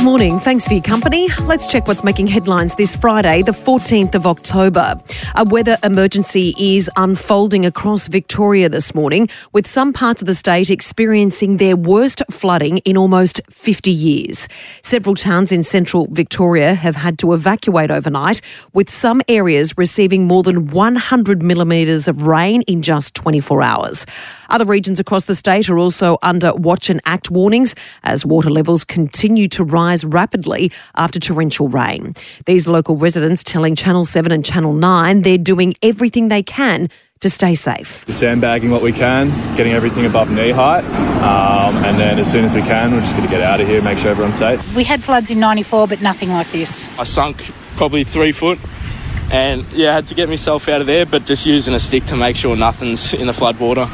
Good morning. Thanks for your company. Let's check what's making headlines this Friday, the 14th of October. A weather emergency is unfolding across Victoria this morning, with some parts of the state experiencing their worst flooding in almost 50 years. Several towns in central Victoria have had to evacuate overnight, with some areas receiving more than 100 millimetres of rain in just 24 hours. Other regions across the state are also under watch and act warnings as water levels continue to rise rapidly after torrential rain. These local residents telling Channel 7 and Channel 9 they're doing everything they can to stay safe. Sandbagging what we can, getting everything above knee height, um, and then as soon as we can, we're just going to get out of here, make sure everyone's safe. We had floods in 94, but nothing like this. I sunk probably three foot and yeah, I had to get myself out of there, but just using a stick to make sure nothing's in the flood water.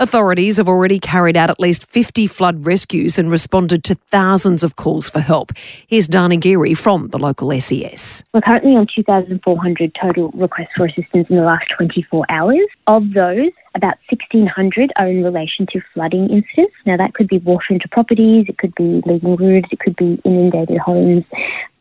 Authorities have already carried out at least 50 flood rescues and responded to thousands of calls for help. Here's Dana Geary from the local SES. We're currently on 2,400 total requests for assistance in the last 24 hours. Of those, about 1,600 are in relation to flooding incidents. Now, that could be water into properties, it could be leaking roofs, it could be inundated homes,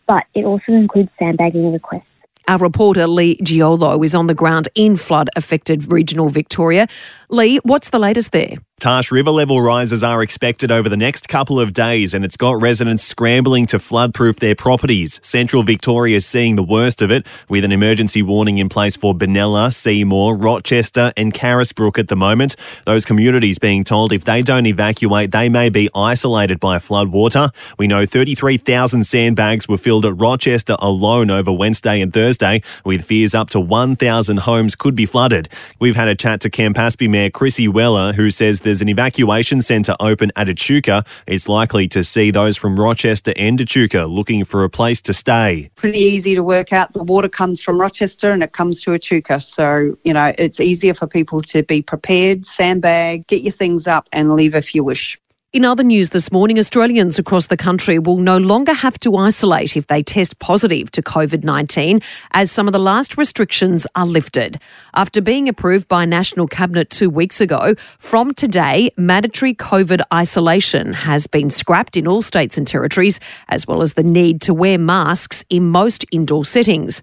but it also includes sandbagging requests. Our reporter Lee Giolo is on the ground in flood affected regional Victoria. Lee, what's the latest there? Tash River level rises are expected over the next couple of days, and it's got residents scrambling to floodproof their properties. Central Victoria is seeing the worst of it, with an emergency warning in place for Benalla, Seymour, Rochester, and Carisbrook at the moment. Those communities being told if they don't evacuate, they may be isolated by flood water. We know 33,000 sandbags were filled at Rochester alone over Wednesday and Thursday, with fears up to 1,000 homes could be flooded. We've had a chat to Campaspe Mayor Chrissy Weller, who says there's an evacuation centre open at Echuca. It's likely to see those from Rochester and Echuca looking for a place to stay. Pretty easy to work out. The water comes from Rochester and it comes to Echuca. So, you know, it's easier for people to be prepared, sandbag, get your things up and leave if you wish. In other news this morning, Australians across the country will no longer have to isolate if they test positive to COVID 19, as some of the last restrictions are lifted. After being approved by National Cabinet two weeks ago, from today, mandatory COVID isolation has been scrapped in all states and territories, as well as the need to wear masks in most indoor settings.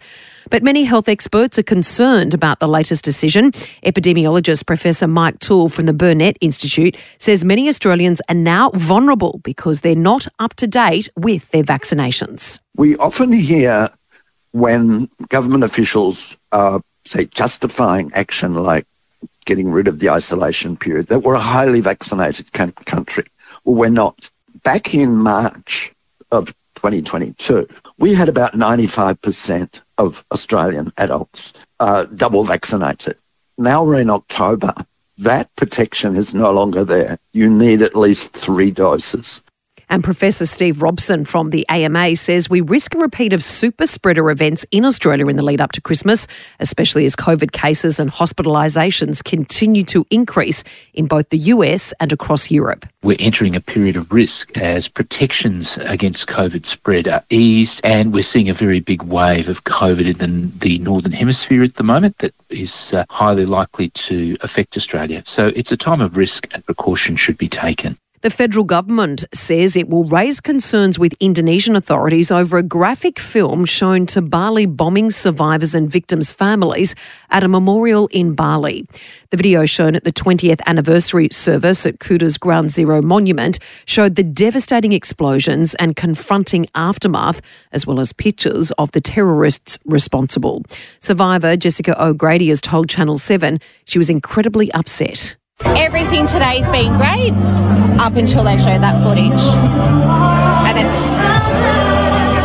But many health experts are concerned about the latest decision. Epidemiologist Professor Mike Toole from the Burnet Institute says many Australians are now vulnerable because they're not up to date with their vaccinations. We often hear when government officials are, say, justifying action like getting rid of the isolation period that we're a highly vaccinated country. Well, we're not. Back in March of 2022, we had about 95% of Australian adults uh, double vaccinated. Now we're in October. That protection is no longer there. You need at least three doses. And Professor Steve Robson from the AMA says we risk a repeat of super spreader events in Australia in the lead up to Christmas, especially as COVID cases and hospitalisations continue to increase in both the US and across Europe. We're entering a period of risk as protections against COVID spread are eased, and we're seeing a very big wave of COVID in the Northern Hemisphere at the moment that is uh, highly likely to affect Australia. So it's a time of risk and precaution should be taken. The federal government says it will raise concerns with Indonesian authorities over a graphic film shown to Bali bombing survivors and victims' families at a memorial in Bali. The video shown at the 20th anniversary service at Kuta's Ground Zero monument showed the devastating explosions and confronting aftermath, as well as pictures of the terrorists responsible. Survivor Jessica O'Grady has told Channel 7 she was incredibly upset. Everything today's been great up until they showed that footage. And it's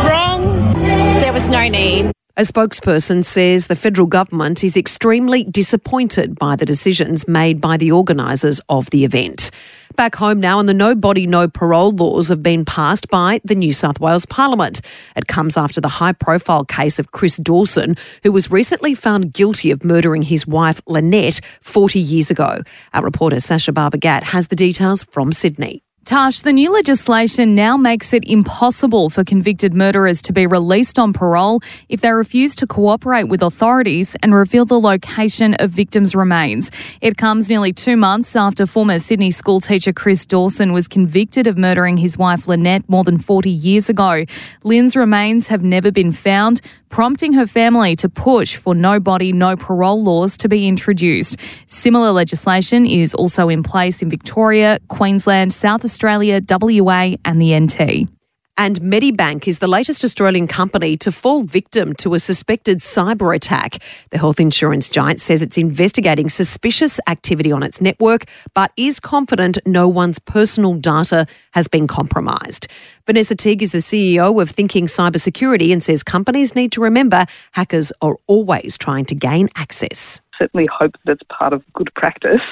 wrong. There was no need. A spokesperson says the federal government is extremely disappointed by the decisions made by the organisers of the event. Back home now, and the no body, no parole laws have been passed by the New South Wales Parliament. It comes after the high profile case of Chris Dawson, who was recently found guilty of murdering his wife Lynette 40 years ago. Our reporter Sasha Barbagat has the details from Sydney. Tash, the new legislation now makes it impossible for convicted murderers to be released on parole if they refuse to cooperate with authorities and reveal the location of victims' remains. It comes nearly two months after former Sydney schoolteacher Chris Dawson was convicted of murdering his wife Lynette more than 40 years ago. Lynn's remains have never been found, prompting her family to push for no body, no parole laws to be introduced. Similar legislation is also in place in Victoria, Queensland, South Australia. Australia, WA, and the NT. And Medibank is the latest Australian company to fall victim to a suspected cyber attack. The health insurance giant says it's investigating suspicious activity on its network, but is confident no one's personal data has been compromised. Vanessa Teague is the CEO of Thinking Cybersecurity and says companies need to remember hackers are always trying to gain access. Certainly hope that it's part of good practice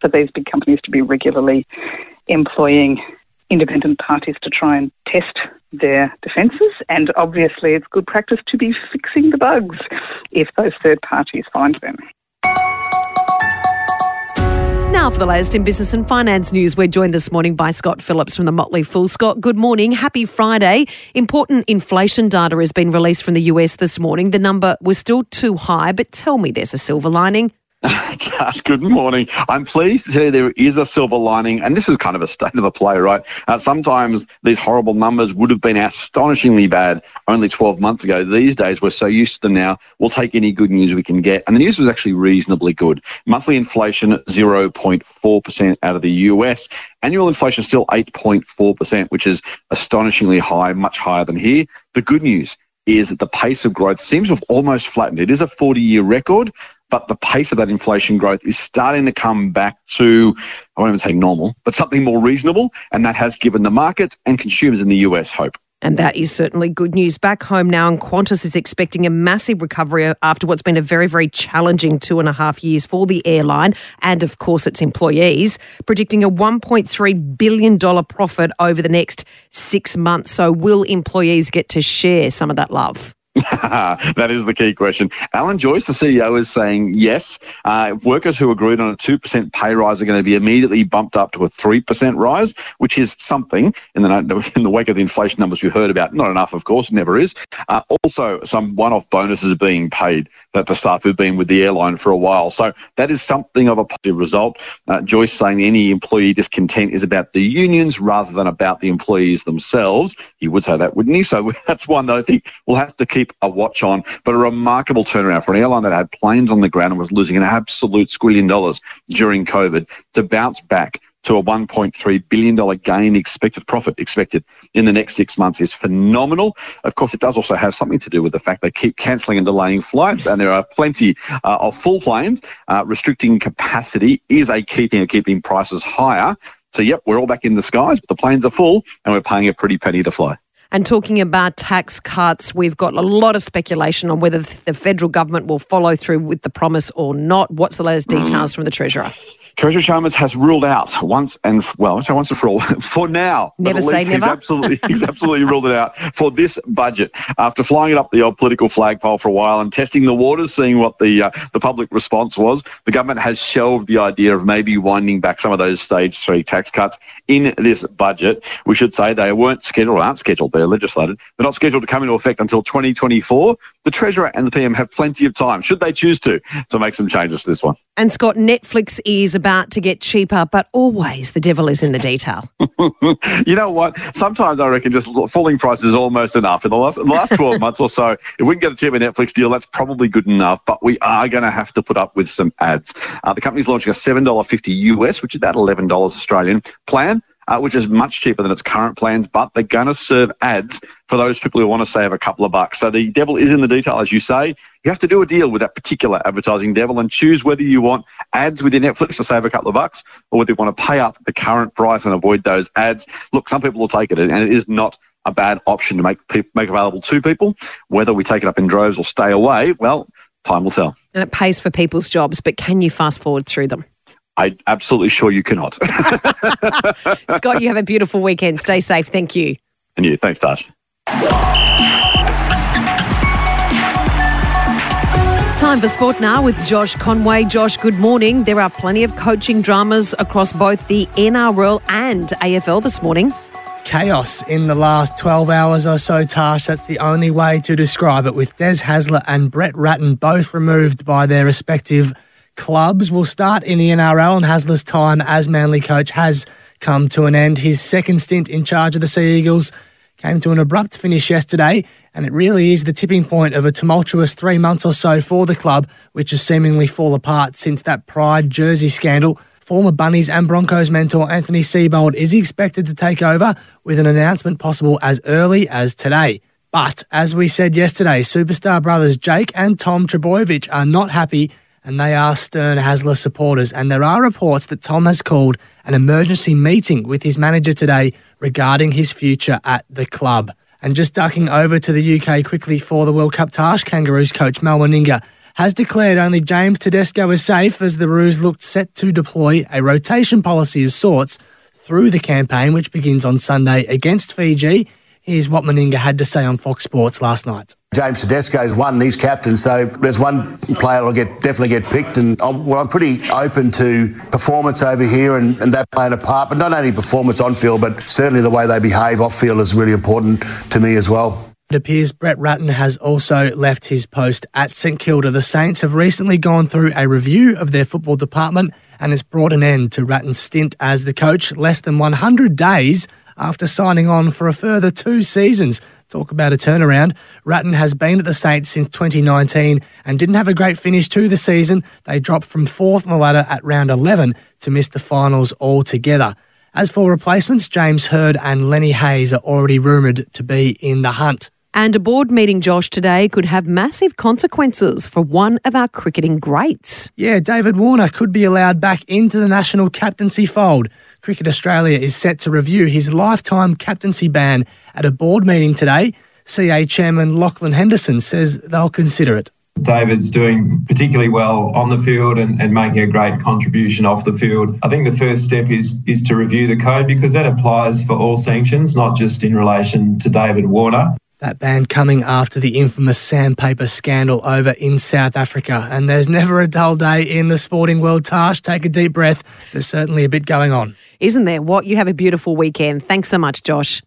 for these big companies to be regularly employing independent parties to try and test their defences. And obviously, it's good practice to be fixing the bugs if those third parties find them. Now, for the latest in business and finance news, we're joined this morning by Scott Phillips from the Motley Fool. Scott, good morning. Happy Friday. Important inflation data has been released from the US this morning. The number was still too high, but tell me there's a silver lining. Josh, good morning. I'm pleased to say there is a silver lining, and this is kind of a state of the play, right? Uh, sometimes these horrible numbers would have been astonishingly bad only 12 months ago. These days, we're so used to them now, we'll take any good news we can get. And the news was actually reasonably good. Monthly inflation 0.4% out of the US. Annual inflation still 8.4%, which is astonishingly high, much higher than here. The good news is that the pace of growth seems to have almost flattened. It is a 40 year record, but the pace of that inflation growth is starting to come back to, I won't even say normal, but something more reasonable. And that has given the markets and consumers in the US hope. And that is certainly good news. Back home now, and Qantas is expecting a massive recovery after what's been a very, very challenging two and a half years for the airline and, of course, its employees, predicting a $1.3 billion profit over the next six months. So, will employees get to share some of that love? that is the key question. Alan Joyce, the CEO, is saying yes. Uh, workers who agreed on a 2% pay rise are going to be immediately bumped up to a 3% rise, which is something in the, in the wake of the inflation numbers we heard about. Not enough, of course, never is. Uh, also, some one off bonuses are being paid that the staff who've been with the airline for a while. So that is something of a positive result. Uh, Joyce saying any employee discontent is about the unions rather than about the employees themselves. He would say that, wouldn't he? So that's one that I think we'll have to keep keep a watch on. But a remarkable turnaround for an airline that had planes on the ground and was losing an absolute squillion dollars during COVID to bounce back to a $1.3 billion gain expected profit expected in the next six months is phenomenal. Of course, it does also have something to do with the fact they keep cancelling and delaying flights, and there are plenty uh, of full planes. Uh, restricting capacity is a key thing of keeping prices higher. So, yep, we're all back in the skies, but the planes are full, and we're paying a pretty penny to fly. And talking about tax cuts, we've got a lot of speculation on whether the federal government will follow through with the promise or not. What's the latest details mm. from the Treasurer? Treasurer Chalmers has ruled out once and well, so once and for all, for now. Never say never. he's. Absolutely, he's absolutely ruled it out for this budget. After flying it up the old political flagpole for a while and testing the waters, seeing what the uh, the public response was, the government has shelved the idea of maybe winding back some of those stage three tax cuts in this budget. We should say they weren't scheduled, aren't scheduled. They're legislated. They're not scheduled to come into effect until 2024. The Treasurer and the PM have plenty of time, should they choose to, to make some changes to this one. And Scott, Netflix is about about to get cheaper, but always the devil is in the detail. you know what? Sometimes I reckon just falling prices is almost enough. In the last, in the last 12 months or so, if we can get a cheaper Netflix deal, that's probably good enough, but we are going to have to put up with some ads. Uh, the company's launching a $7.50 US, which is about $11 Australian plan uh, which is much cheaper than its current plans, but they're going to serve ads for those people who want to save a couple of bucks. So the devil is in the detail, as you say. You have to do a deal with that particular advertising devil and choose whether you want ads with your Netflix to save a couple of bucks or whether you want to pay up the current price and avoid those ads. Look, some people will take it, and it is not a bad option to make make available to people. Whether we take it up in droves or stay away, well, time will tell. And it pays for people's jobs, but can you fast forward through them? I'm absolutely sure you cannot. Scott, you have a beautiful weekend. Stay safe. Thank you. And you. Thanks, Tash. Time for sport now with Josh Conway. Josh, good morning. There are plenty of coaching dramas across both the NRL and AFL this morning. Chaos in the last 12 hours or so, Tash. That's the only way to describe it. With Des Hasler and Brett Ratten both removed by their respective clubs. We'll start in the NRL, and Hasler's time as Manly coach has come to an end. His second stint in charge of the Sea Eagles came to an abrupt finish yesterday, and it really is the tipping point of a tumultuous three months or so for the club, which has seemingly fall apart since that Pride jersey scandal. Former Bunnies and Broncos mentor Anthony Seibold is expected to take over with an announcement possible as early as today. But as we said yesterday, superstar brothers Jake and Tom Trbojevic are not happy and they are Stern Hasler supporters. And there are reports that Tom has called an emergency meeting with his manager today regarding his future at the club. And just ducking over to the UK quickly for the World Cup Tash, Kangaroos coach Mal Meninga has declared only James Tedesco is safe as the Roos looked set to deploy a rotation policy of sorts through the campaign, which begins on Sunday against Fiji. Here's what Meninga had to say on Fox Sports last night. James Tedesco's one, he's captain, so there's one player that'll get definitely get picked, and I'm, well, I'm pretty open to performance over here and, and that playing a part, but not only performance on field, but certainly the way they behave off field is really important to me as well. It appears Brett Ratten has also left his post at St Kilda. The Saints have recently gone through a review of their football department and has brought an end to Ratten's stint as the coach less than 100 days after signing on for a further two seasons. Talk about a turnaround. Ratten has been at the Saints since 2019 and didn't have a great finish to the season. They dropped from fourth on the ladder at round 11 to miss the finals altogether. As for replacements, James Hird and Lenny Hayes are already rumoured to be in the hunt. And a board meeting, Josh, today could have massive consequences for one of our cricketing greats. Yeah, David Warner could be allowed back into the national captaincy fold. Cricket Australia is set to review his lifetime captaincy ban at a board meeting today. CA Chairman Lachlan Henderson says they'll consider it. David's doing particularly well on the field and, and, making a great contribution off the field. I think the first step is is to review the code because that applies for all sanctions, not just in relation to David Warner. That ban coming after the infamous sandpaper scandal over in South Africa. And there's never a dull day in the sporting world, Tash. Take a deep breath. There's certainly a bit going on. Isn't there? What? You have a beautiful weekend. Thanks so much, Josh.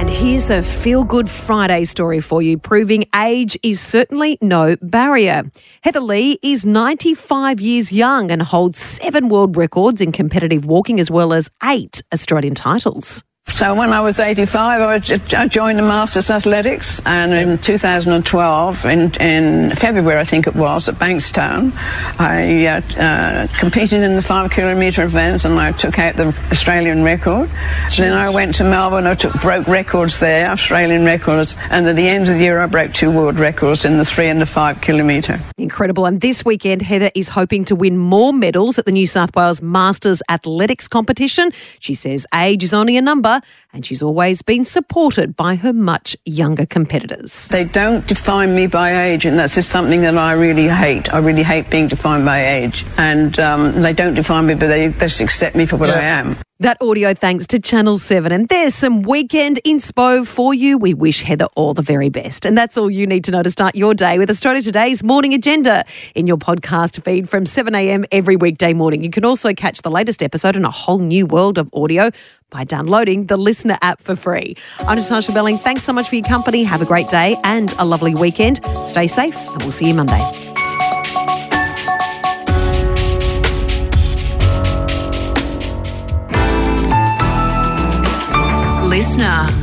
And here's a feel good Friday story for you, proving age is certainly no barrier. Heather Lee is 95 years young and holds seven world records in competitive walking as well as eight Australian titles. So when I was 85, I joined the Masters Athletics, and in 2012, in, in February I think it was, at Bankstown, I uh, uh, competed in the five kilometre event, and I took out the Australian record. Then I went to Melbourne, I took, broke records there, Australian records, and at the end of the year I broke two world records in the three and the five kilometre. Incredible! And this weekend, Heather is hoping to win more medals at the New South Wales Masters Athletics competition. She says age is only a number and she's always been supported by her much younger competitors. They don't define me by age, and that's just something that I really hate. I really hate being defined by age, and um, they don't define me, but they, they just accept me for what yeah. I am. That audio thanks to Channel 7. And there's some weekend inspo for you. We wish Heather all the very best. And that's all you need to know to start your day with Australia Today's Morning Agenda in your podcast feed from 7am every weekday morning. You can also catch the latest episode in a whole new world of audio by downloading the Listener app for free. I'm Natasha Belling. Thanks so much for your company. Have a great day and a lovely weekend. Stay safe, and we'll see you Monday. Listener.